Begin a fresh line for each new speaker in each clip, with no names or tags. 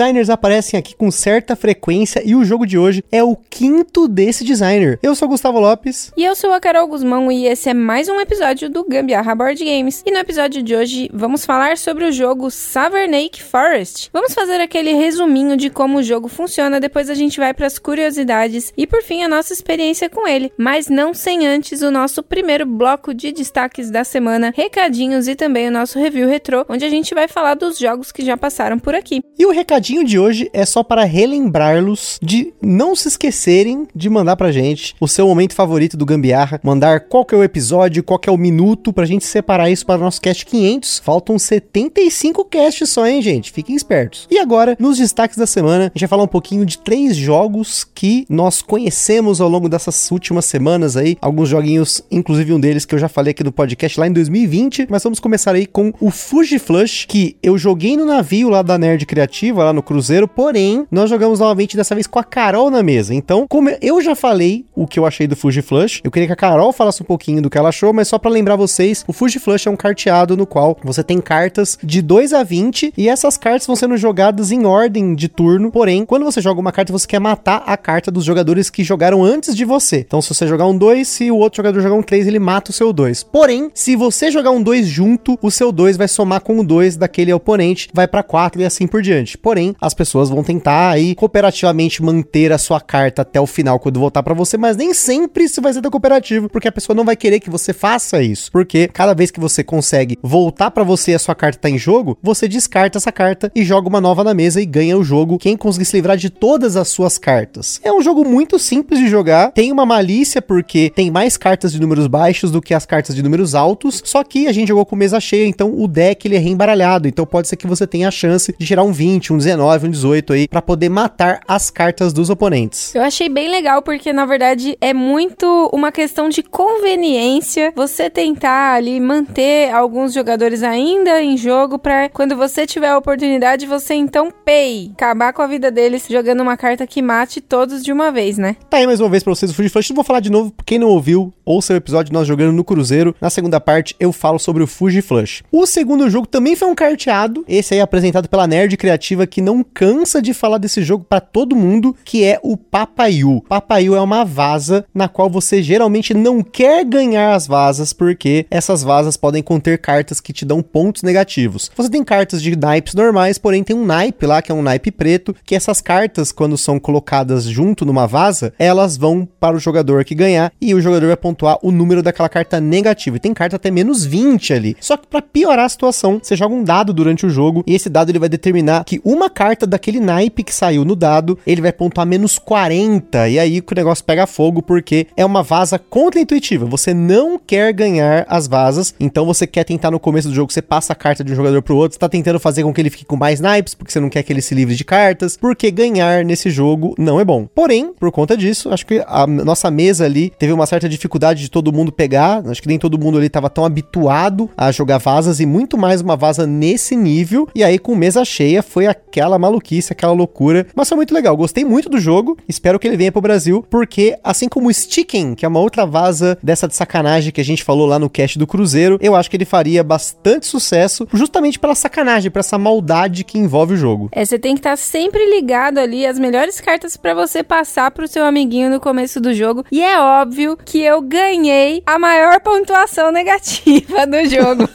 Designers aparecem aqui com certa frequência e o jogo de hoje é o quinto desse designer. Eu sou Gustavo Lopes.
E eu sou a Carol Guzmão e esse é mais um episódio do Gambiarra Board Games. E no episódio de hoje vamos falar sobre o jogo Savernake Forest. Vamos fazer aquele resuminho de como o jogo funciona, depois a gente vai para as curiosidades e por fim a nossa experiência com ele. Mas não sem antes o nosso primeiro bloco de destaques da semana, recadinhos e também o nosso review retrô, onde a gente vai falar dos jogos que já passaram por aqui.
E o recadinho de hoje é só para relembrar-los de não se esquecerem de mandar pra gente o seu momento favorito do Gambiarra, mandar qual que é o episódio, qual que é o minuto pra gente separar isso para o nosso cast 500. Faltam 75 casts só, hein, gente? Fiquem espertos. E agora, nos destaques da semana, a gente vai falar um pouquinho de três jogos que nós conhecemos ao longo dessas últimas semanas aí, alguns joguinhos, inclusive um deles que eu já falei aqui no podcast lá em 2020, mas vamos começar aí com o Fuji Flush, que eu joguei no navio lá da Nerd Criativa lá no Cruzeiro, porém, nós jogamos novamente dessa vez com a Carol na mesa. Então, como eu já falei o que eu achei do Fuji Flush, eu queria que a Carol falasse um pouquinho do que ela achou, mas só para lembrar vocês, o Fuji Flush é um carteado no qual você tem cartas de 2 a 20 e essas cartas vão sendo jogadas em ordem de turno. Porém, quando você joga uma carta, você quer matar a carta dos jogadores que jogaram antes de você. Então, se você jogar um 2, se o outro jogador jogar um 3, ele mata o seu 2. Porém, se você jogar um 2 junto, o seu 2 vai somar com o 2 daquele oponente, vai para 4 e assim por diante. Porém, as pessoas vão tentar aí cooperativamente manter a sua carta até o final quando voltar para você, mas nem sempre isso vai ser tão cooperativo, porque a pessoa não vai querer que você faça isso. Porque cada vez que você consegue voltar para você e a sua carta tá em jogo, você descarta essa carta e joga uma nova na mesa e ganha o jogo quem conseguir se livrar de todas as suas cartas. É um jogo muito simples de jogar, tem uma malícia porque tem mais cartas de números baixos do que as cartas de números altos, só que a gente jogou com mesa cheia, então o deck ele é reembaralhado, então pode ser que você tenha a chance de tirar um 20 20, um 19, um 18 aí, para poder matar as cartas dos oponentes.
Eu achei bem legal porque na verdade é muito uma questão de conveniência você tentar ali manter alguns jogadores ainda em jogo para quando você tiver a oportunidade você então pay, acabar com a vida deles jogando uma carta que mate todos de uma vez, né?
Tá aí mais uma vez para vocês o Fuji Flush. Vou falar de novo, quem não ouviu, ouça o episódio nós jogando no Cruzeiro. Na segunda parte eu falo sobre o Fuji Flush. O segundo jogo também foi um carteado, esse aí apresentado pela Nerd Criativa que não cansa de falar desse jogo para todo mundo, que é o Papayu. Papayu é uma vaza na qual você geralmente não quer ganhar as vazas, porque essas vazas podem conter cartas que te dão pontos negativos. Você tem cartas de naipes normais, porém tem um naipe lá, que é um naipe preto, que essas cartas, quando são colocadas junto numa vaza, elas vão para o jogador que ganhar, e o jogador vai pontuar o número daquela carta negativa. E tem carta até menos 20 ali. Só que para piorar a situação, você joga um dado durante o jogo, e esse dado ele vai determinar que uma carta daquele naipe que saiu no dado, ele vai pontuar menos 40. E aí o negócio pega fogo porque é uma vaza contra-intuitiva. Você não quer ganhar as vazas, então você quer tentar no começo do jogo, você passa a carta de um jogador pro outro, você tá tentando fazer com que ele fique com mais naipes, porque você não quer que ele se livre de cartas, porque ganhar nesse jogo não é bom. Porém, por conta disso, acho que a nossa mesa ali teve uma certa dificuldade de todo mundo pegar, acho que nem todo mundo ali tava tão habituado a jogar vazas e muito mais uma vaza nesse nível, e aí com mesa cheia foi aquela maluquice, aquela loucura. Mas foi muito legal. Gostei muito do jogo. Espero que ele venha pro Brasil, porque assim como o Sticken, que é uma outra vaza dessa de sacanagem que a gente falou lá no cast do Cruzeiro, eu acho que ele faria bastante sucesso, justamente pela sacanagem, por essa maldade que envolve o jogo.
É, você tem que estar tá sempre ligado ali as melhores cartas para você passar pro seu amiguinho no começo do jogo. E é óbvio que eu ganhei a maior pontuação negativa do jogo.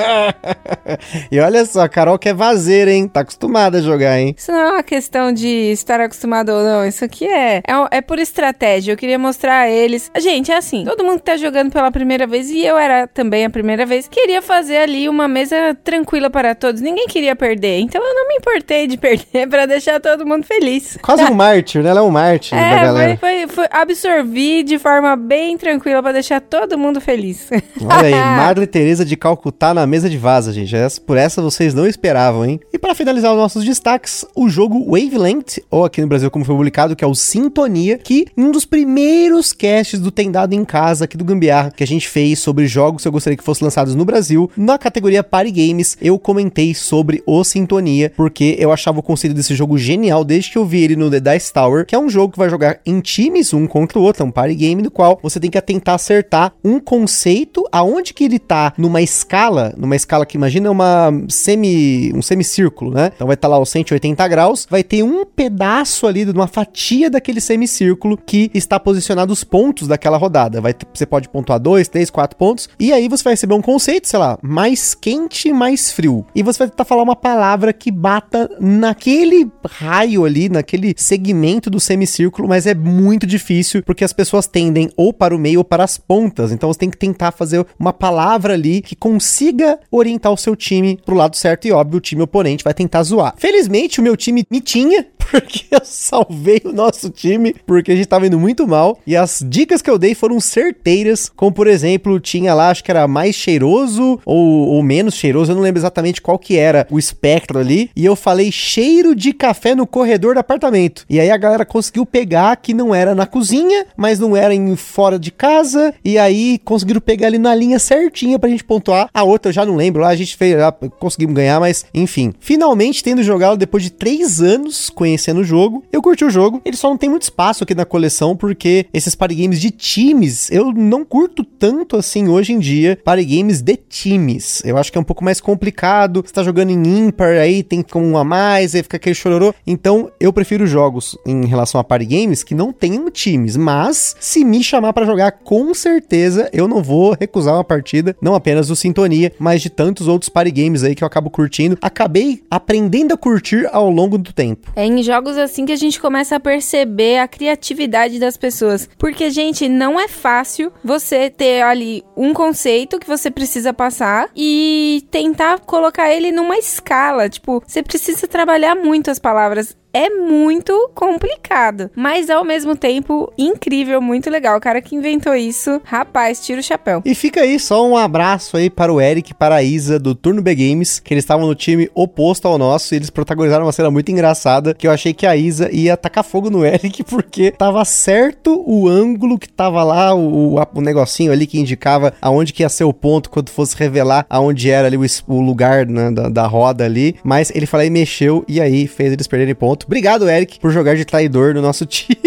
e olha só, a Carol quer vazeira, hein? Tá acostumada a jogar, hein?
Isso não é uma questão de estar acostumado ou não. Isso aqui é, é, é por estratégia. Eu queria mostrar a eles. Gente, é assim: todo mundo que tá jogando pela primeira vez, e eu era também a primeira vez, queria fazer ali uma mesa tranquila para todos. Ninguém queria perder. Então eu não me importei de perder para deixar todo mundo feliz.
Quase um mártir, né? Ela é um mártir é, da galera.
Foi, foi, foi absorvi de forma bem tranquila para deixar todo mundo feliz.
Olha aí, Madre Teresa de Calcutá na mesa de vaza, gente. Por essa vocês não esperavam, hein? E para finalizar os nossos destaques, o jogo Wavelength, ou aqui no Brasil como foi publicado, que é o Sintonia, que um dos primeiros casts do Tem Dado em Casa aqui do Gambiarra, que a gente fez sobre jogos que eu gostaria que fossem lançados no Brasil, na categoria Party Games, eu comentei sobre o Sintonia, porque eu achava o conceito desse jogo genial desde que eu vi ele no The Dice Tower, que é um jogo que vai jogar em times um contra o outro, é um party game no qual você tem que tentar acertar um conceito aonde que ele tá numa escala, numa escala que imagina uma semi, um semicírculo, né? Então vai estar tá lá os 180 graus, vai ter um pedaço ali de uma fatia daquele semicírculo que está posicionado os pontos daquela rodada. Vai, você pode pontuar dois, três, quatro pontos e aí você vai receber um conceito, sei lá, mais quente, mais frio. E você vai tentar falar uma palavra que bata naquele raio ali, naquele segmento do semicírculo, mas é muito difícil porque as pessoas tendem ou para o meio ou para as pontas. Então você tem que tentar fazer uma palavra ali que consiga orientar o seu time pro lado certo e óbvio o time oponente vai tentar zoar. Felizmente o meu time me tinha, porque eu salvei o nosso time, porque a gente tava indo muito mal. E as dicas que eu dei foram certeiras, como por exemplo, tinha lá, acho que era mais cheiroso ou, ou menos cheiroso, eu não lembro exatamente qual que era o espectro ali. E eu falei cheiro de café no corredor do apartamento. E aí a galera conseguiu pegar que não era na cozinha, mas não era em fora de casa. E aí conseguiram pegar ali na linha certinha pra gente pontuar. A outra eu já não lembro, lá a gente fez, conseguimos ganhar, mas enfim. Finalmente tendo jogado depois de três anos conhecendo conhecendo o jogo. Eu curti o jogo, ele só não tem muito espaço aqui na coleção, porque esses party games de times, eu não curto tanto assim hoje em dia party games de times. Eu acho que é um pouco mais complicado. Você tá jogando em ímpar, aí tem com um a mais, aí fica aquele chororô. Então, eu prefiro jogos em relação a party games que não tenham times, mas se me chamar para jogar, com certeza eu não vou recusar uma partida, não apenas do Sintonia, mas de tantos outros party games aí que eu acabo curtindo. Acabei aprendendo a curtir ao longo do tempo.
É em jogos assim que a gente começa a perceber a criatividade das pessoas. Porque, gente, não é fácil você ter ali um conceito que você precisa passar e tentar colocar ele numa escala. Tipo, você precisa trabalhar muito as palavras é muito complicado, mas ao mesmo tempo incrível, muito legal. O cara que inventou isso, rapaz, tira o chapéu.
E fica aí só um abraço aí para o Eric para a Isa do Turno B Games, que eles estavam no time oposto ao nosso e eles protagonizaram uma cena muito engraçada, que eu achei que a Isa ia tacar fogo no Eric porque tava certo o ângulo que tava lá, o, o negocinho ali que indicava aonde que ia ser o ponto quando fosse revelar aonde era ali o, o lugar né, da, da roda ali, mas ele falou e mexeu e aí fez eles perderem ponto ponto. Obrigado, Eric, por jogar de traidor no nosso time.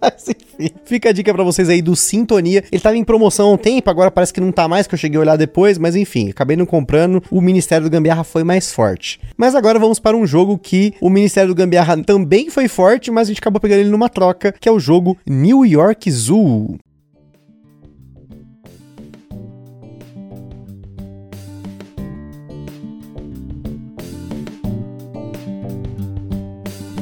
Mas enfim, fica a dica para vocês aí do Sintonia. Ele tava em promoção há um tempo, agora parece que não tá mais, que eu cheguei a olhar depois, mas enfim, acabei não comprando. O Ministério do Gambiarra foi mais forte. Mas agora vamos para um jogo que o Ministério do Gambiarra também foi forte, mas a gente acabou pegando ele numa troca, que é o jogo New York Zoo.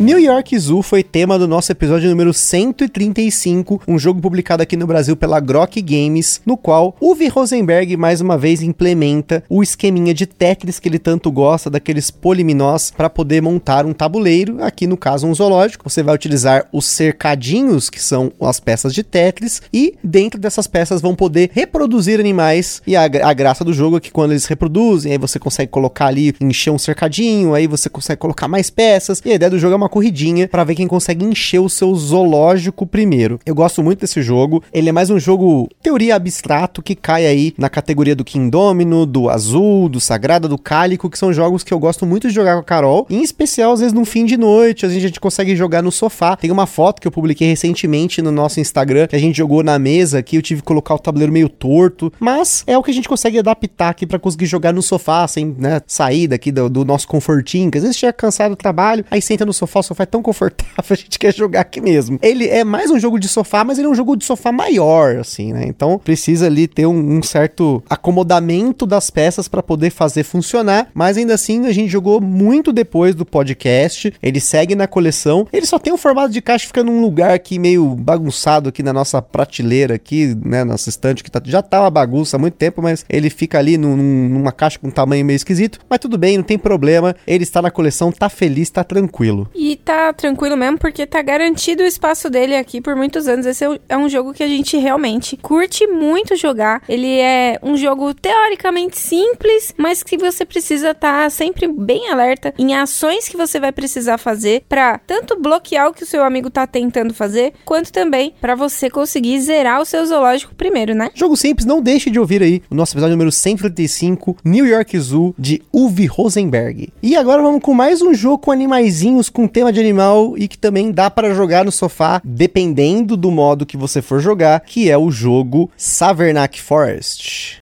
New York Zoo foi tema do nosso episódio número 135, um jogo publicado aqui no Brasil pela Grok Games, no qual Uwe Rosenberg mais uma vez implementa o esqueminha de Tetris que ele tanto gosta, daqueles poliminós, para poder montar um tabuleiro, aqui no caso um zoológico. Você vai utilizar os cercadinhos, que são as peças de Tetris, e dentro dessas peças vão poder reproduzir animais. E a, a graça do jogo é que quando eles reproduzem, aí você consegue colocar ali, encher um cercadinho, aí você consegue colocar mais peças, e a ideia do jogo é uma corridinha para ver quem consegue encher o seu zoológico primeiro. Eu gosto muito desse jogo. Ele é mais um jogo teoria abstrato que cai aí na categoria do Kingdomino, do Azul, do Sagrada, do Cálico, que são jogos que eu gosto muito de jogar com a Carol. Em especial, às vezes, no fim de noite, às vezes a gente consegue jogar no sofá. Tem uma foto que eu publiquei recentemente no nosso Instagram, que a gente jogou na mesa aqui, eu tive que colocar o tabuleiro meio torto, mas é o que a gente consegue adaptar aqui para conseguir jogar no sofá, sem, né, sair daqui do, do nosso confortinho, que às vezes chega cansado do trabalho, aí senta no sofá, o sofá é tão confortável, a gente quer jogar aqui mesmo. Ele é mais um jogo de sofá, mas ele é um jogo de sofá maior, assim, né? Então precisa ali ter um, um certo acomodamento das peças para poder fazer funcionar, mas ainda assim a gente jogou muito depois do podcast. Ele segue na coleção. Ele só tem um formato de caixa, fica num lugar aqui meio bagunçado aqui na nossa prateleira aqui, né, nossa estante que tá, já tá uma bagunça há muito tempo, mas ele fica ali num, numa caixa com um tamanho meio esquisito, mas tudo bem, não tem problema. Ele está na coleção, tá feliz, tá tranquilo.
E E tá tranquilo mesmo, porque tá garantido o espaço dele aqui por muitos anos. Esse é um jogo que a gente realmente curte muito jogar. Ele é um jogo teoricamente simples, mas que você precisa estar tá sempre bem alerta em ações que você vai precisar fazer para tanto bloquear o que o seu amigo tá tentando fazer, quanto também para você conseguir zerar o seu zoológico primeiro, né?
Jogo simples, não deixe de ouvir aí o nosso episódio número 135, New York Zoo, de Uwe Rosenberg. E agora vamos com mais um jogo com animaizinhos, com tema de animal e que também dá para jogar no sofá, dependendo do modo que você for jogar, que é o jogo Savernac Forest.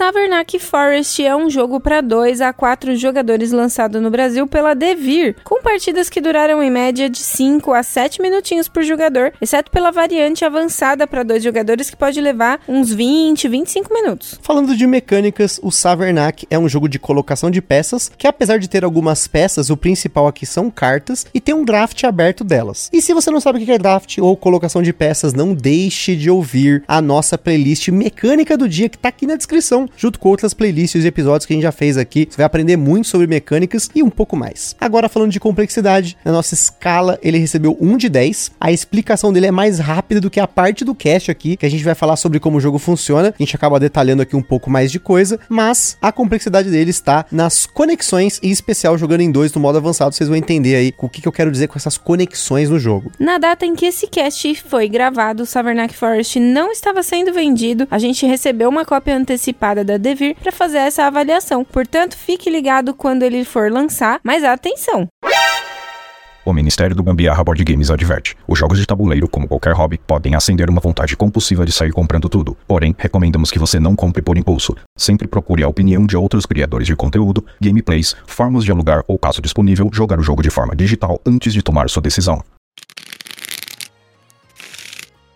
Savernac Forest é um jogo para 2 a 4 jogadores lançado no Brasil pela Devir, com partidas que duraram em média de 5 a 7 minutinhos por jogador, exceto pela variante avançada para dois jogadores que pode levar uns 20, 25 minutos.
Falando de mecânicas, o Savernac é um jogo de colocação de peças, que apesar de ter algumas peças, o principal aqui são cartas e tem um draft aberto delas. E se você não sabe o que é draft ou colocação de peças, não deixe de ouvir a nossa playlist mecânica do dia que tá aqui na descrição junto com outras playlists e episódios que a gente já fez aqui. Você vai aprender muito sobre mecânicas e um pouco mais. Agora, falando de complexidade, na nossa escala ele recebeu 1 de 10. A explicação dele é mais rápida do que a parte do cast aqui, que a gente vai falar sobre como o jogo funciona. A gente acaba detalhando aqui um pouco mais de coisa, mas a complexidade dele está nas conexões, em especial jogando em dois no modo avançado, vocês vão entender aí o que, que eu quero dizer com essas conexões no jogo.
Na data em que esse cast foi gravado, o Savernac Forest não estava sendo vendido. A gente recebeu uma cópia antecipada da Devir para fazer essa avaliação. Portanto, fique ligado quando ele for lançar, mas atenção!
O Ministério do Gambiarra Board Games adverte: os jogos de tabuleiro, como qualquer hobby, podem acender uma vontade compulsiva de sair comprando tudo. Porém, recomendamos que você não compre por impulso. Sempre procure a opinião de outros criadores de conteúdo, gameplays, formas de alugar ou, caso disponível, jogar o jogo de forma digital antes de tomar sua decisão.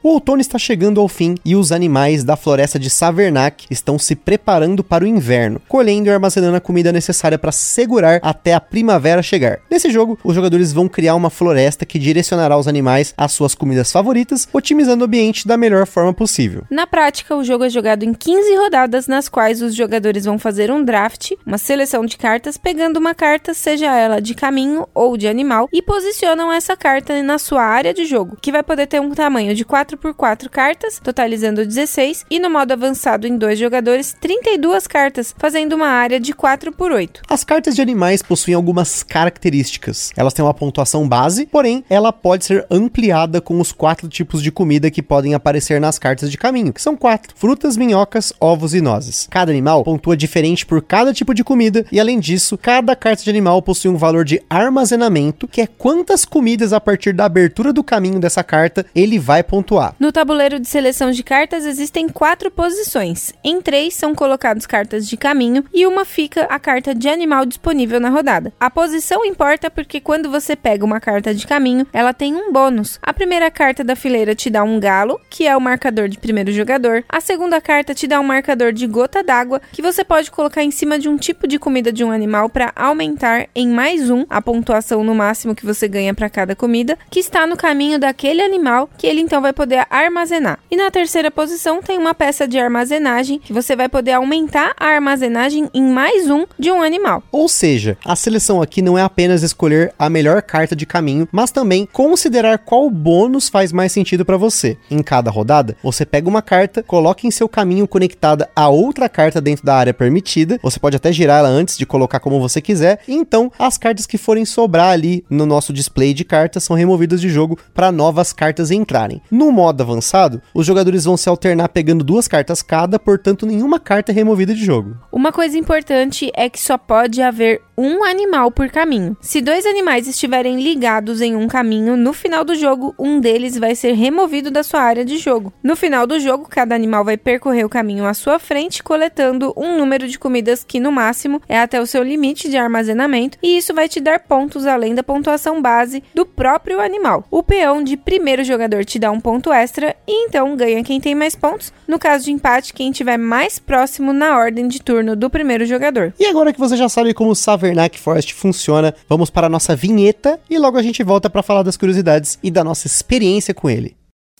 O outono está chegando ao fim e os animais da floresta de Savernac estão se preparando para o inverno, colhendo e armazenando a comida necessária para segurar até a primavera chegar. Nesse jogo, os jogadores vão criar uma floresta que direcionará os animais às suas comidas favoritas, otimizando o ambiente da melhor forma possível.
Na prática, o jogo é jogado em 15 rodadas, nas quais os jogadores vão fazer um draft, uma seleção de cartas, pegando uma carta, seja ela de caminho ou de animal, e posicionam essa carta na sua área de jogo, que vai poder ter um tamanho de 4 4 por 4 cartas, totalizando 16, e no modo avançado em dois jogadores, 32 cartas, fazendo uma área de 4 por 8.
As cartas de animais possuem algumas características. Elas têm uma pontuação base, porém, ela pode ser ampliada com os quatro tipos de comida que podem aparecer nas cartas de caminho, que são quatro: frutas, minhocas, ovos e nozes. Cada animal pontua diferente por cada tipo de comida, e além disso, cada carta de animal possui um valor de armazenamento, que é quantas comidas a partir da abertura do caminho dessa carta ele vai pontuar.
No tabuleiro de seleção de cartas existem quatro posições. Em três são colocadas cartas de caminho e uma fica a carta de animal disponível na rodada. A posição importa porque quando você pega uma carta de caminho, ela tem um bônus. A primeira carta da fileira te dá um galo, que é o marcador de primeiro jogador. A segunda carta te dá um marcador de gota d'água, que você pode colocar em cima de um tipo de comida de um animal para aumentar em mais um a pontuação no máximo que você ganha para cada comida, que está no caminho daquele animal, que ele então vai poder poder armazenar. E na terceira posição tem uma peça de armazenagem que você vai poder aumentar a armazenagem em mais um de um animal.
Ou seja, a seleção aqui não é apenas escolher a melhor carta de caminho, mas também considerar qual bônus faz mais sentido para você. Em cada rodada, você pega uma carta, coloca em seu caminho conectada a outra carta dentro da área permitida. Você pode até girar ela antes de colocar como você quiser. E então, as cartas que forem sobrar ali no nosso display de cartas são removidas de jogo para novas cartas entrarem. No modo avançado, os jogadores vão se alternar pegando duas cartas cada, portanto, nenhuma carta é removida de jogo.
Uma coisa importante é que só pode haver um animal por caminho. Se dois animais estiverem ligados em um caminho, no final do jogo, um deles vai ser removido da sua área de jogo. No final do jogo, cada animal vai percorrer o caminho à sua frente, coletando um número de comidas que, no máximo, é até o seu limite de armazenamento, e isso vai te dar pontos além da pontuação base do próprio animal. O peão de primeiro jogador te dá um ponto extra e então ganha quem tem mais pontos. No caso de empate, quem estiver mais próximo na ordem de turno do primeiro jogador.
E agora que você já sabe como o Savernac Forest funciona, vamos para a nossa vinheta e logo a gente volta para falar das curiosidades e da nossa experiência com ele.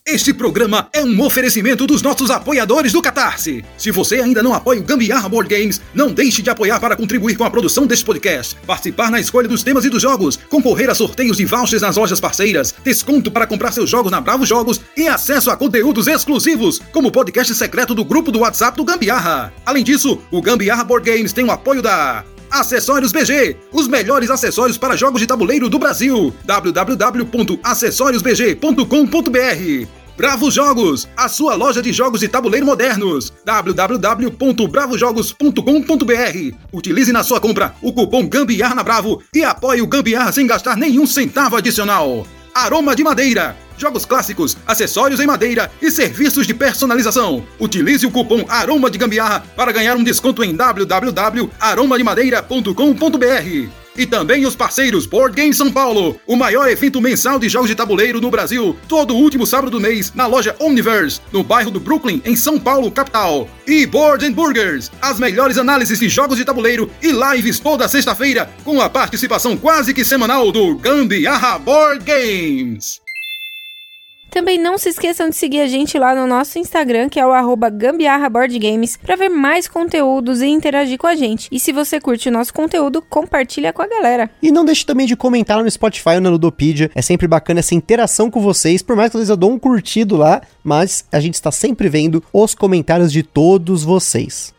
Este programa é um oferecimento dos nossos apoiadores do Catarse. Se você ainda não apoia o Gambiarra Board Games, não deixe de apoiar para contribuir com a produção deste podcast, participar na escolha dos temas e dos jogos, concorrer a sorteios de vouchers nas lojas parceiras, desconto para comprar seus jogos na Bravo Jogos e acesso a conteúdos exclusivos, como o podcast secreto do grupo do WhatsApp do Gambiarra. Além disso, o Gambiarra Board Games tem o apoio da Acessórios BG, os melhores acessórios para jogos de tabuleiro do Brasil. www.acessoriosbg.com.br Bravo Jogos, a sua loja de jogos de tabuleiro modernos. www.bravojogos.com.br Utilize na sua compra o cupom Gambiarra na Bravo e apoie o Gambiarra sem gastar nenhum centavo adicional. Aroma de Madeira. Jogos clássicos, acessórios em madeira e serviços de personalização. Utilize o cupom Aroma de Gambiarra para ganhar um desconto em www.aromademadeira.com.br. E também os parceiros Board Game São Paulo, o maior evento mensal de jogos de tabuleiro no Brasil, todo último sábado do mês, na loja Omniverse, no bairro do Brooklyn, em São Paulo, capital. E Board and Burgers, as melhores análises de jogos de tabuleiro e lives toda sexta-feira, com a participação quase que semanal do Gambiarra Board Games.
Também não se esqueçam de seguir a gente lá no nosso Instagram, que é o arroba Gambiarra Board Games, para ver mais conteúdos e interagir com a gente. E se você curte o nosso conteúdo, compartilha com a galera.
E não deixe também de comentar no Spotify ou na Ludopedia. É sempre bacana essa interação com vocês. Por mais que às vezes eu dou um curtido lá, mas a gente está sempre vendo os comentários de todos vocês.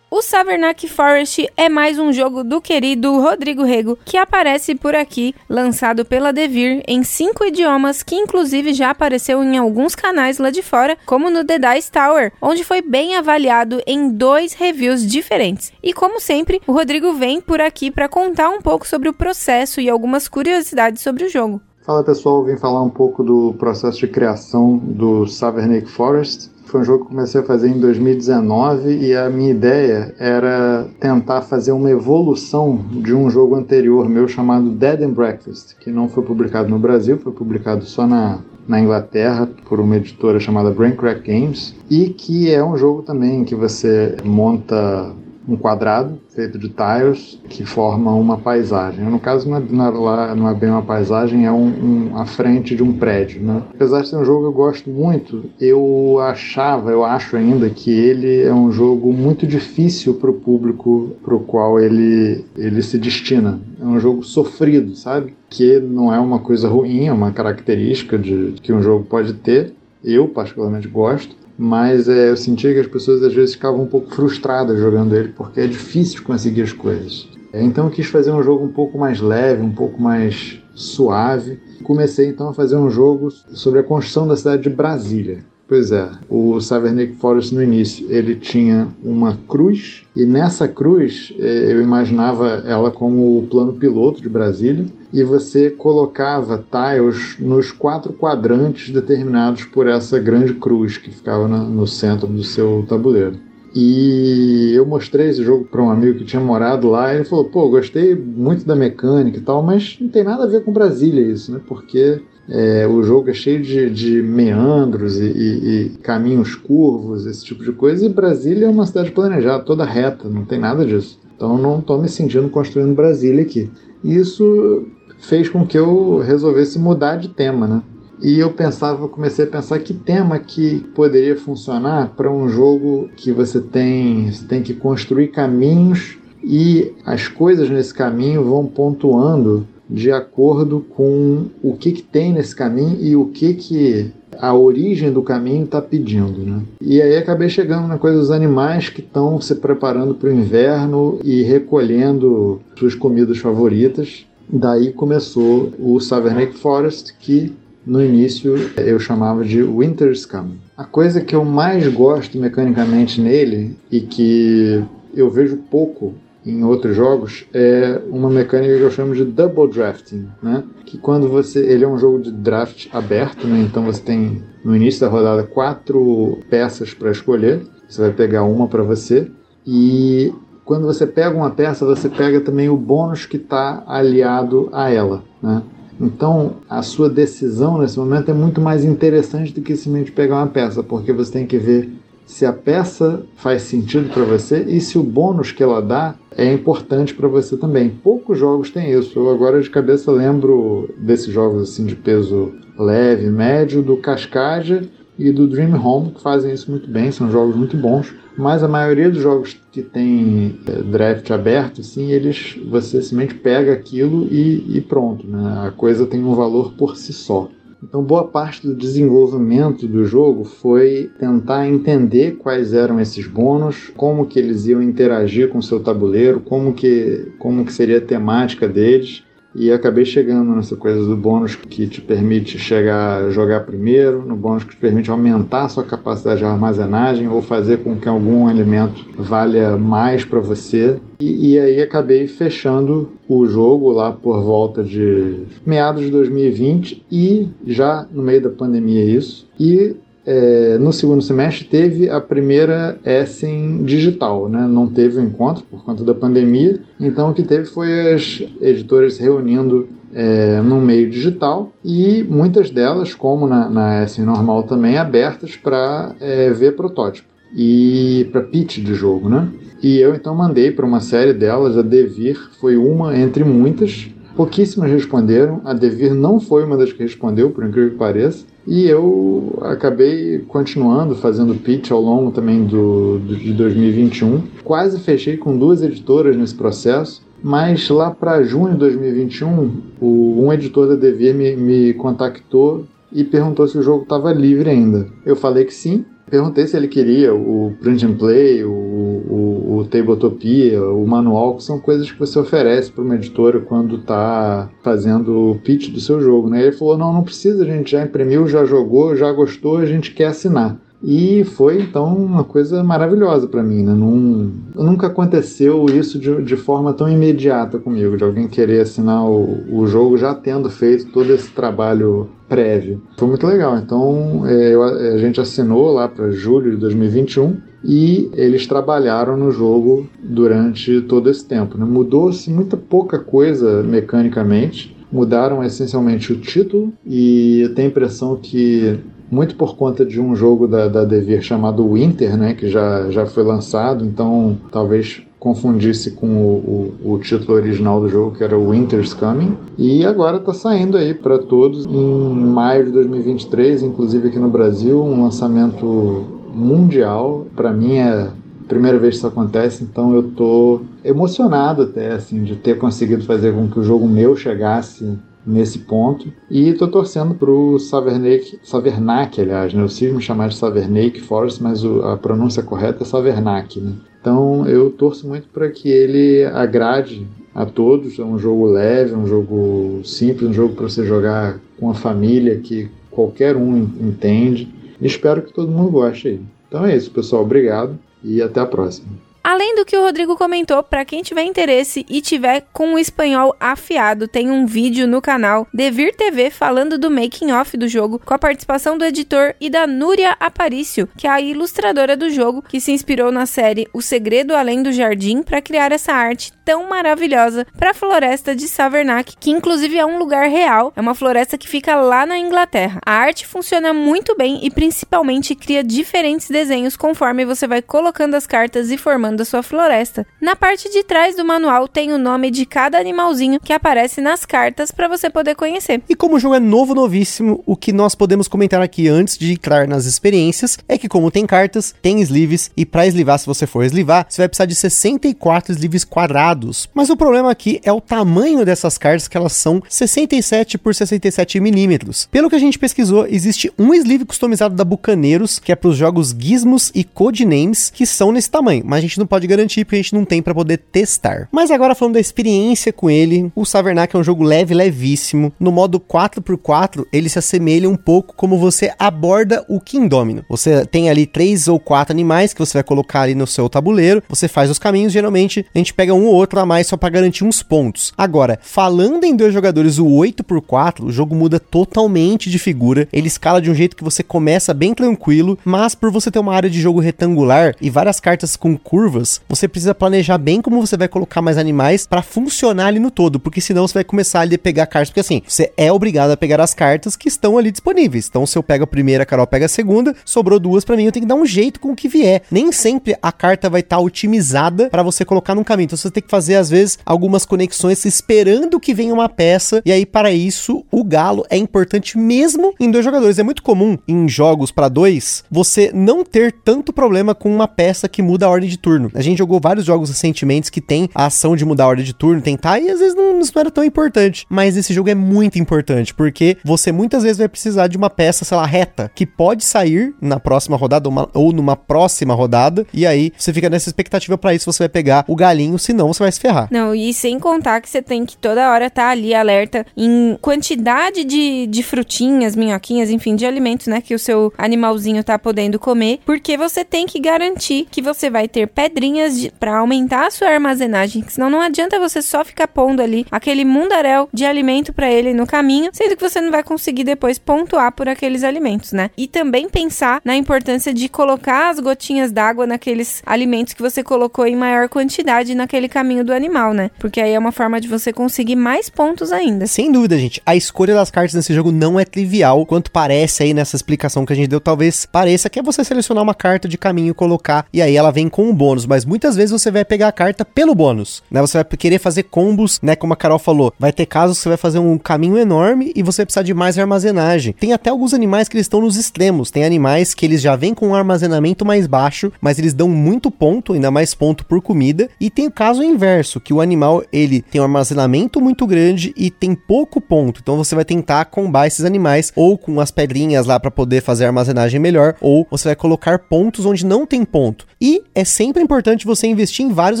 O Savernac Forest é mais um jogo do querido Rodrigo Rego, que aparece por aqui, lançado pela Devir em cinco idiomas, que inclusive já apareceu em alguns canais lá de fora, como no The Dice Tower, onde foi bem avaliado em dois reviews diferentes. E como sempre, o Rodrigo vem por aqui para contar um pouco sobre o processo e algumas curiosidades sobre o jogo.
Fala pessoal, vim falar um pouco do processo de criação do Savernake Forest. Foi um jogo que comecei a fazer em 2019 e a minha ideia era tentar fazer uma evolução de um jogo anterior meu chamado Dead and Breakfast, que não foi publicado no Brasil, foi publicado só na, na Inglaterra por uma editora chamada Braincrack Games e que é um jogo também que você monta um quadrado feito de tiles que forma uma paisagem. No caso, não é, não é bem uma paisagem, é um, um, a frente de um prédio. Né? Apesar de ser um jogo que eu gosto muito, eu achava, eu acho ainda que ele é um jogo muito difícil para o público para o qual ele, ele se destina. É um jogo sofrido, sabe? Que não é uma coisa ruim, é uma característica de, que um jogo pode ter. Eu, particularmente, gosto mas é, eu sentia que as pessoas às vezes ficavam um pouco frustradas jogando ele porque é difícil conseguir as coisas. Então eu quis fazer um jogo um pouco mais leve, um pouco mais suave. Comecei então a fazer um jogo sobre a construção da cidade de Brasília. Pois é, o Savernake Forest no início ele tinha uma cruz e nessa cruz é, eu imaginava ela como o plano piloto de Brasília e você colocava tiles nos quatro quadrantes determinados por essa grande cruz que ficava no centro do seu tabuleiro. E eu mostrei esse jogo para um amigo que tinha morado lá e ele falou: pô, gostei muito da mecânica e tal, mas não tem nada a ver com Brasília isso, né? Porque é, o jogo é cheio de, de meandros e, e, e, caminhos curvos, esse tipo de coisa. E Brasília é uma cidade planejada, toda reta, não tem nada disso. Então não estou me sentindo construindo Brasília aqui. E isso fez com que eu resolvesse mudar de tema, né? E eu pensava, comecei a pensar que tema que poderia funcionar para um jogo que você tem, você tem que construir caminhos e as coisas nesse caminho vão pontuando de acordo com o que, que tem nesse caminho e o que, que a origem do caminho está pedindo. Né? E aí acabei chegando na coisa dos animais que estão se preparando para o inverno e recolhendo suas comidas favoritas. Daí começou o Savernake Forest, que no início eu chamava de Winter Scum. A coisa que eu mais gosto mecanicamente nele e que eu vejo pouco em outros jogos é uma mecânica que eu chamo de double drafting, né? Que quando você, ele é um jogo de draft aberto, né? Então você tem no início da rodada quatro peças para escolher. Você vai pegar uma para você e quando você pega uma peça, você pega também o bônus que está aliado a ela, né? Então, a sua decisão nesse momento é muito mais interessante do que simplesmente pegar uma peça, porque você tem que ver se a peça faz sentido para você e se o bônus que ela dá é importante para você também. Poucos jogos têm isso. Eu agora de cabeça lembro desses jogos assim de peso leve, médio, do Cascadia e do Dream Home, que fazem isso muito bem, são jogos muito bons. Mas a maioria dos jogos que tem é, draft aberto, assim, eles você simplesmente pega aquilo e, e pronto, né? A coisa tem um valor por si só. Então, boa parte do desenvolvimento do jogo foi tentar entender quais eram esses bônus, como que eles iam interagir com o seu tabuleiro, como que, como que seria a temática deles e acabei chegando nessa coisa do bônus que te permite chegar jogar primeiro, no bônus que te permite aumentar a sua capacidade de armazenagem ou fazer com que algum alimento valha mais para você. E, e, aí acabei fechando o jogo lá por volta de meados de 2020 e já no meio da pandemia isso. E é, no segundo semestre teve a primeira Essen digital, né? não teve o um encontro por conta da pandemia, então o que teve foi as editoras reunindo é, no meio digital e muitas delas, como na, na Essen normal também, abertas para é, ver protótipo e para pitch de jogo, né? E eu então mandei para uma série delas, a Devir foi uma entre muitas. Pouquíssimas responderam, a Devir não foi uma das que respondeu, por incrível que pareça. E eu acabei continuando fazendo pitch ao longo também do, do de 2021. Quase fechei com duas editoras nesse processo, mas lá para junho de 2021, o, um editor da Devir me, me contactou e perguntou se o jogo estava livre ainda. Eu falei que sim, Perguntei se ele queria o print and play, o, o, o Tabletopia, o manual, que são coisas que você oferece para uma editora quando está fazendo o pitch do seu jogo. Né? Ele falou: não, não precisa, a gente já imprimiu, já jogou, já gostou, a gente quer assinar. E foi então uma coisa maravilhosa para mim, né? Num, nunca aconteceu isso de, de, forma tão imediata comigo, de alguém querer assinar o, o jogo já tendo feito todo esse trabalho prévio. Foi muito legal. Então é, eu, a gente assinou lá para julho de 2021 e eles trabalharam no jogo durante todo esse tempo. Né? Mudou-se muita pouca coisa mecanicamente. Mudaram essencialmente o título e eu tenho a impressão que muito por conta de um jogo da, da Devir chamado Winter, né, que já, já foi lançado, então talvez confundisse com o, o, o, título original do jogo, que era Winter's Coming. E agora está saindo aí para todos em maio de 2023, inclusive aqui no Brasil, um lançamento mundial. Para mim é primeira vez que isso acontece, então eu tô emocionado até assim de ter conseguido fazer com que o jogo meu chegasse nesse ponto. E tô torcendo pro Savernac, Savernac, aliás, né? Eu me chamar de Savernac Forest, mas o, a pronúncia correta é Savernac, né? Então eu torço muito para que ele agrade a todos. É um jogo leve, um jogo simples, um jogo para você jogar com a família que qualquer um entende. Espero que todo mundo goste aí. Então é isso, pessoal. Obrigado e até a próxima.
Além do que o Rodrigo comentou, para quem tiver interesse e tiver com o espanhol afiado, tem um vídeo no canal Devir TV falando do making off do jogo, com a participação do editor e da Núria Aparício, que é a ilustradora do jogo, que se inspirou na série O Segredo Além do Jardim para criar essa arte tão maravilhosa para a floresta de Savernac, que inclusive é um lugar real, é uma floresta que fica lá na Inglaterra. A arte funciona muito bem e principalmente cria diferentes desenhos conforme você vai colocando as cartas e formando da sua floresta. Na parte de trás do manual tem o nome de cada animalzinho que aparece nas cartas para você poder conhecer.
E como o jogo é novo, novíssimo, o que nós podemos comentar aqui antes de entrar nas experiências é que como tem cartas, tem sleeves e para eslivar, se você for eslivar, você vai precisar de 64 sleeves quadrados. Mas o problema aqui é o tamanho dessas cartas que elas são 67 por 67 milímetros. Pelo que a gente pesquisou, existe um sleeve customizado da Bucaneiros, que é para os jogos Gizmos e Codenames, que são nesse tamanho, mas a gente não não pode garantir porque a gente não tem para poder testar. Mas agora falando da experiência com ele, o Savernac é um jogo leve, levíssimo. No modo 4x4, ele se assemelha um pouco como você aborda o Kingdomino. Você tem ali três ou quatro animais que você vai colocar ali no seu tabuleiro, você faz os caminhos, geralmente a gente pega um ou outro a mais só para garantir uns pontos. Agora, falando em dois jogadores, o 8x4, o jogo muda totalmente de figura. Ele escala de um jeito que você começa bem tranquilo, mas por você ter uma área de jogo retangular e várias cartas com curva curvas, você precisa planejar bem como você vai colocar mais animais para funcionar ali no todo, porque senão você vai começar ali a pegar cartas, porque assim, você é obrigado a pegar as cartas que estão ali disponíveis. Então, se eu pego a primeira, a Carol pega a segunda, sobrou duas para mim, eu tenho que dar um jeito com o que vier. Nem sempre a carta vai estar tá otimizada para você colocar num caminho. Então, você tem que fazer às vezes algumas conexões esperando que venha uma peça. E aí, para isso, o galo é importante mesmo em dois jogadores. É muito comum em jogos para dois você não ter tanto problema com uma peça que muda a ordem de turno. A gente jogou vários jogos recentemente que tem a ação de mudar a ordem de turno, tentar, e às vezes não, não era tão importante. Mas esse jogo é muito importante, porque você muitas vezes vai precisar de uma peça, sei lá, reta, que pode sair na próxima rodada uma, ou numa próxima rodada, e aí você fica nessa expectativa para isso, você vai pegar o galinho, senão você vai se ferrar.
Não, e sem contar que você tem que toda hora estar tá ali alerta em quantidade de, de frutinhas, minhoquinhas, enfim, de alimentos, né, que o seu animalzinho tá podendo comer, porque você tem que garantir que você vai ter pedrinhas para aumentar a sua armazenagem, senão não adianta você só ficar pondo ali aquele mundaréu de alimento para ele no caminho, sendo que você não vai conseguir depois pontuar por aqueles alimentos, né? E também pensar na importância de colocar as gotinhas d'água naqueles alimentos que você colocou em maior quantidade naquele caminho do animal, né? Porque aí é uma forma de você conseguir mais pontos ainda.
Sem dúvida, gente. A escolha das cartas nesse jogo não é trivial, quanto parece aí nessa explicação que a gente deu, talvez pareça que é você selecionar uma carta de caminho e colocar, e aí ela vem com um bônus, mas muitas vezes você vai pegar a carta pelo bônus, né? Você vai querer fazer combos, né? Como a Carol falou, vai ter casos que você vai fazer um caminho enorme e você precisa de mais armazenagem. Tem até alguns animais que eles estão nos extremos. Tem animais que eles já vêm com um armazenamento mais baixo, mas eles dão muito ponto, ainda mais ponto por comida. E tem o caso inverso, que o animal ele tem um armazenamento muito grande e tem pouco ponto. Então você vai tentar combar esses animais ou com as pedrinhas lá para poder fazer a armazenagem melhor, ou você vai colocar pontos onde não tem ponto. E é sempre importante você investir em vários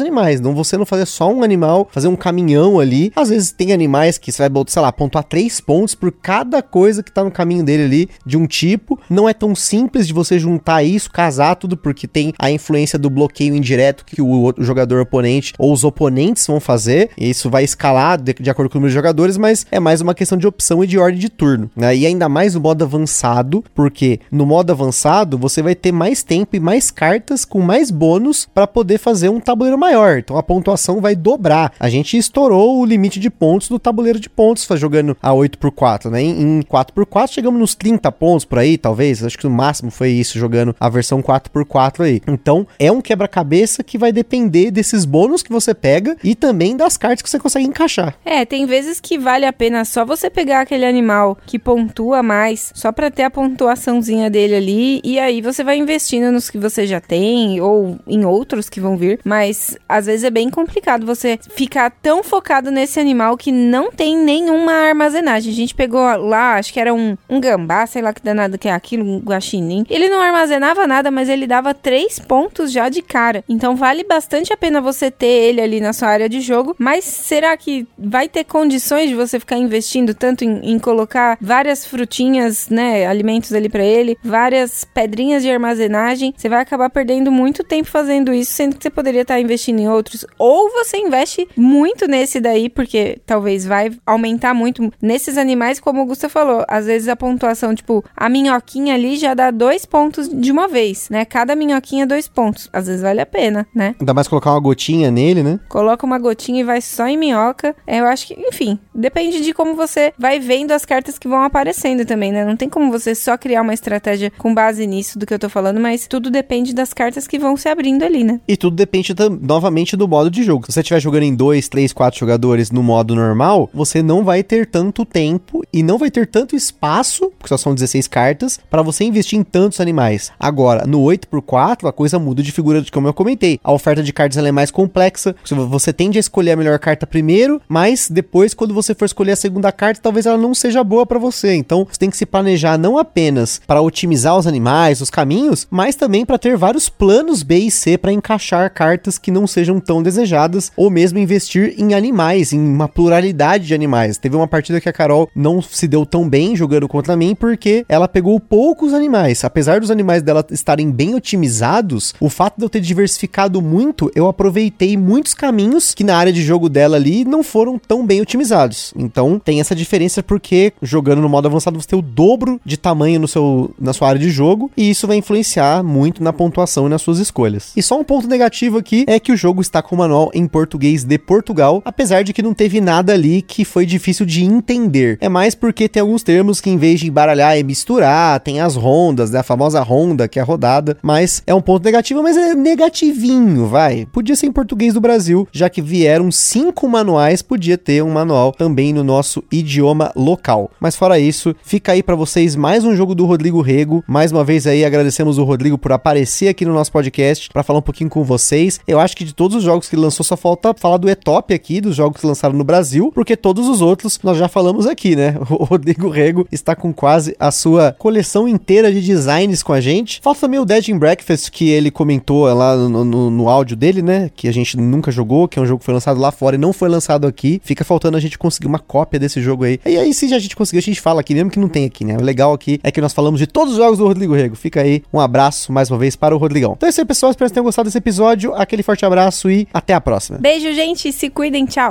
animais, não você não fazer só um animal, fazer um caminhão ali. Às vezes tem animais que você vai, sei lá, pontuar três pontos por cada coisa que tá no caminho dele ali de um tipo. Não é tão simples de você juntar isso, casar tudo, porque tem a influência do bloqueio indireto que o, jogador oponente ou os oponentes vão fazer. Isso vai escalar de, de acordo com o número de jogadores, mas é mais uma questão de opção e de ordem de turno. Né? E ainda mais no modo avançado, porque no modo avançado você vai ter mais tempo e mais cartas com mais bônus para poder fazer um tabuleiro maior. Então a pontuação vai dobrar. A gente estourou o limite de pontos do tabuleiro de pontos, jogando a 8x4, né? Em, 4x4 chegamos nos 30 pontos por aí, talvez. Acho que no máximo foi isso, jogando a versão 4x4 aí. Então, é um quebra-cabeça que vai depender desses bônus que você pega e também das cartas que você consegue encaixar.
É, tem vezes que vale a pena só você pegar aquele animal que pontua mais, só para ter a pontuaçãozinha dele ali, e aí você vai investindo nos que você já tem ou em outros que vão vir, mas às vezes é bem complicado você ficar tão focado nesse animal que não tem nenhuma armazenagem. A gente pegou lá, acho que era um, um gambá, sei lá que danado que é aquilo, um guaxinim. Ele não armazenava nada, mas ele dava três pontos já de cara. Então vale bastante a pena você ter ele ali na sua área de jogo. Mas será que vai ter condições de você ficar investindo tanto em, em colocar várias frutinhas, né, alimentos ali para ele, várias pedrinhas de armazenagem? Você vai acabar perdendo muito tempo fazendo isso, sendo que você poderia estar investindo em outros. Ou você investe muito nesse daí, porque talvez vai aumentar muito nesses animais, como o Gusta falou. Às vezes a pontuação, tipo, a minhoquinha ali já dá dois pontos de uma vez, né? Cada minhoquinha dois pontos. Às vezes vale a pena, né?
Ainda mais colocar uma gotinha nele, né?
Coloca uma gotinha e vai só em minhoca. É, eu acho que, enfim, depende de como você vai vendo as cartas que vão aparecendo também, né? Não tem como você só criar uma estratégia com base nisso do que eu tô falando, mas tudo depende das cartas que vão se abrindo ali, né?
E tudo depende novamente do modo de jogo. Se você estiver jogando em dois, três, quatro jogadores no modo normal, você não vai ter tanto tempo e não vai ter tanto espaço, porque só são 16 cartas, para você investir em tantos animais. Agora, no 8x4, a coisa muda de figura, de como eu comentei. A oferta de cartas é mais complexa, você tende a escolher a melhor carta primeiro, mas depois, quando você for escolher a segunda carta, talvez ela não seja boa para você. Então, você tem que se planejar não apenas para otimizar os animais, os caminhos, mas também para ter vários planos B e C para encaixar cartas que não sejam tão desejadas, ou mesmo investir em animais, em uma pluralidade de animais. Teve uma partida que a Carol não se deu tão bem jogando contra mim porque ela pegou poucos animais. Apesar dos animais dela estarem bem otimizados, o fato de eu ter diversificado muito, eu aproveitei muitos caminhos que na área de jogo dela ali não foram tão bem otimizados. Então tem essa diferença porque jogando no modo avançado você tem o dobro de tamanho no seu, na sua área de jogo e isso vai influenciar muito na pontuação e nas suas escolhas. E só um ponto negativo aqui é que o jogo está com o manual em português de Portugal, apesar de que não teve nada ali que foi difícil de entender. É mais porque tem alguns termos que em vez de embaralhar e misturar, tem as rondas, né? A famosa ronda, que é a rodada, mas é um ponto negativo, mas é negativinho, vai. Podia ser em português do Brasil, já que vieram cinco manuais, podia ter um manual também no nosso idioma local. Mas fora isso, fica aí para vocês mais um jogo do Rodrigo Rego. Mais uma vez aí agradecemos o Rodrigo por aparecer aqui no nosso podcast para falar um pouquinho com vocês. Eu acho que de todos os jogos que lançou só falta falar do Etop aqui, dos jogos que lançaram no Brasil, porque todos os outros nós já falamos aqui, né? O Rodrigo Rego está com quase a sua coleção inteira de designs com a gente. Falta também o Dead in Breakfast que ele comentou lá no, no, no áudio dele, né? Que a gente nunca jogou, que é um jogo que foi lançado lá fora e não foi lançado aqui. Fica faltando a gente conseguir uma cópia desse jogo aí. E aí, se a gente conseguir, a gente fala aqui, mesmo que não tem aqui, né? O legal aqui é que nós falamos de todos os jogos do Rodrigo Rego. Fica aí um abraço mais uma vez para o Rodrigão. Então é isso aí, pessoal. Espero que tenham gostado desse episódio. Aquele forte abraço e até a próxima.
Beijo, gente. Se cuidem. Tchau.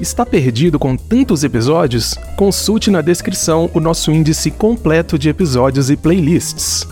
Está perdido com tantos episódios? Consulte na descrição o nosso índice completo de episódios e playlists.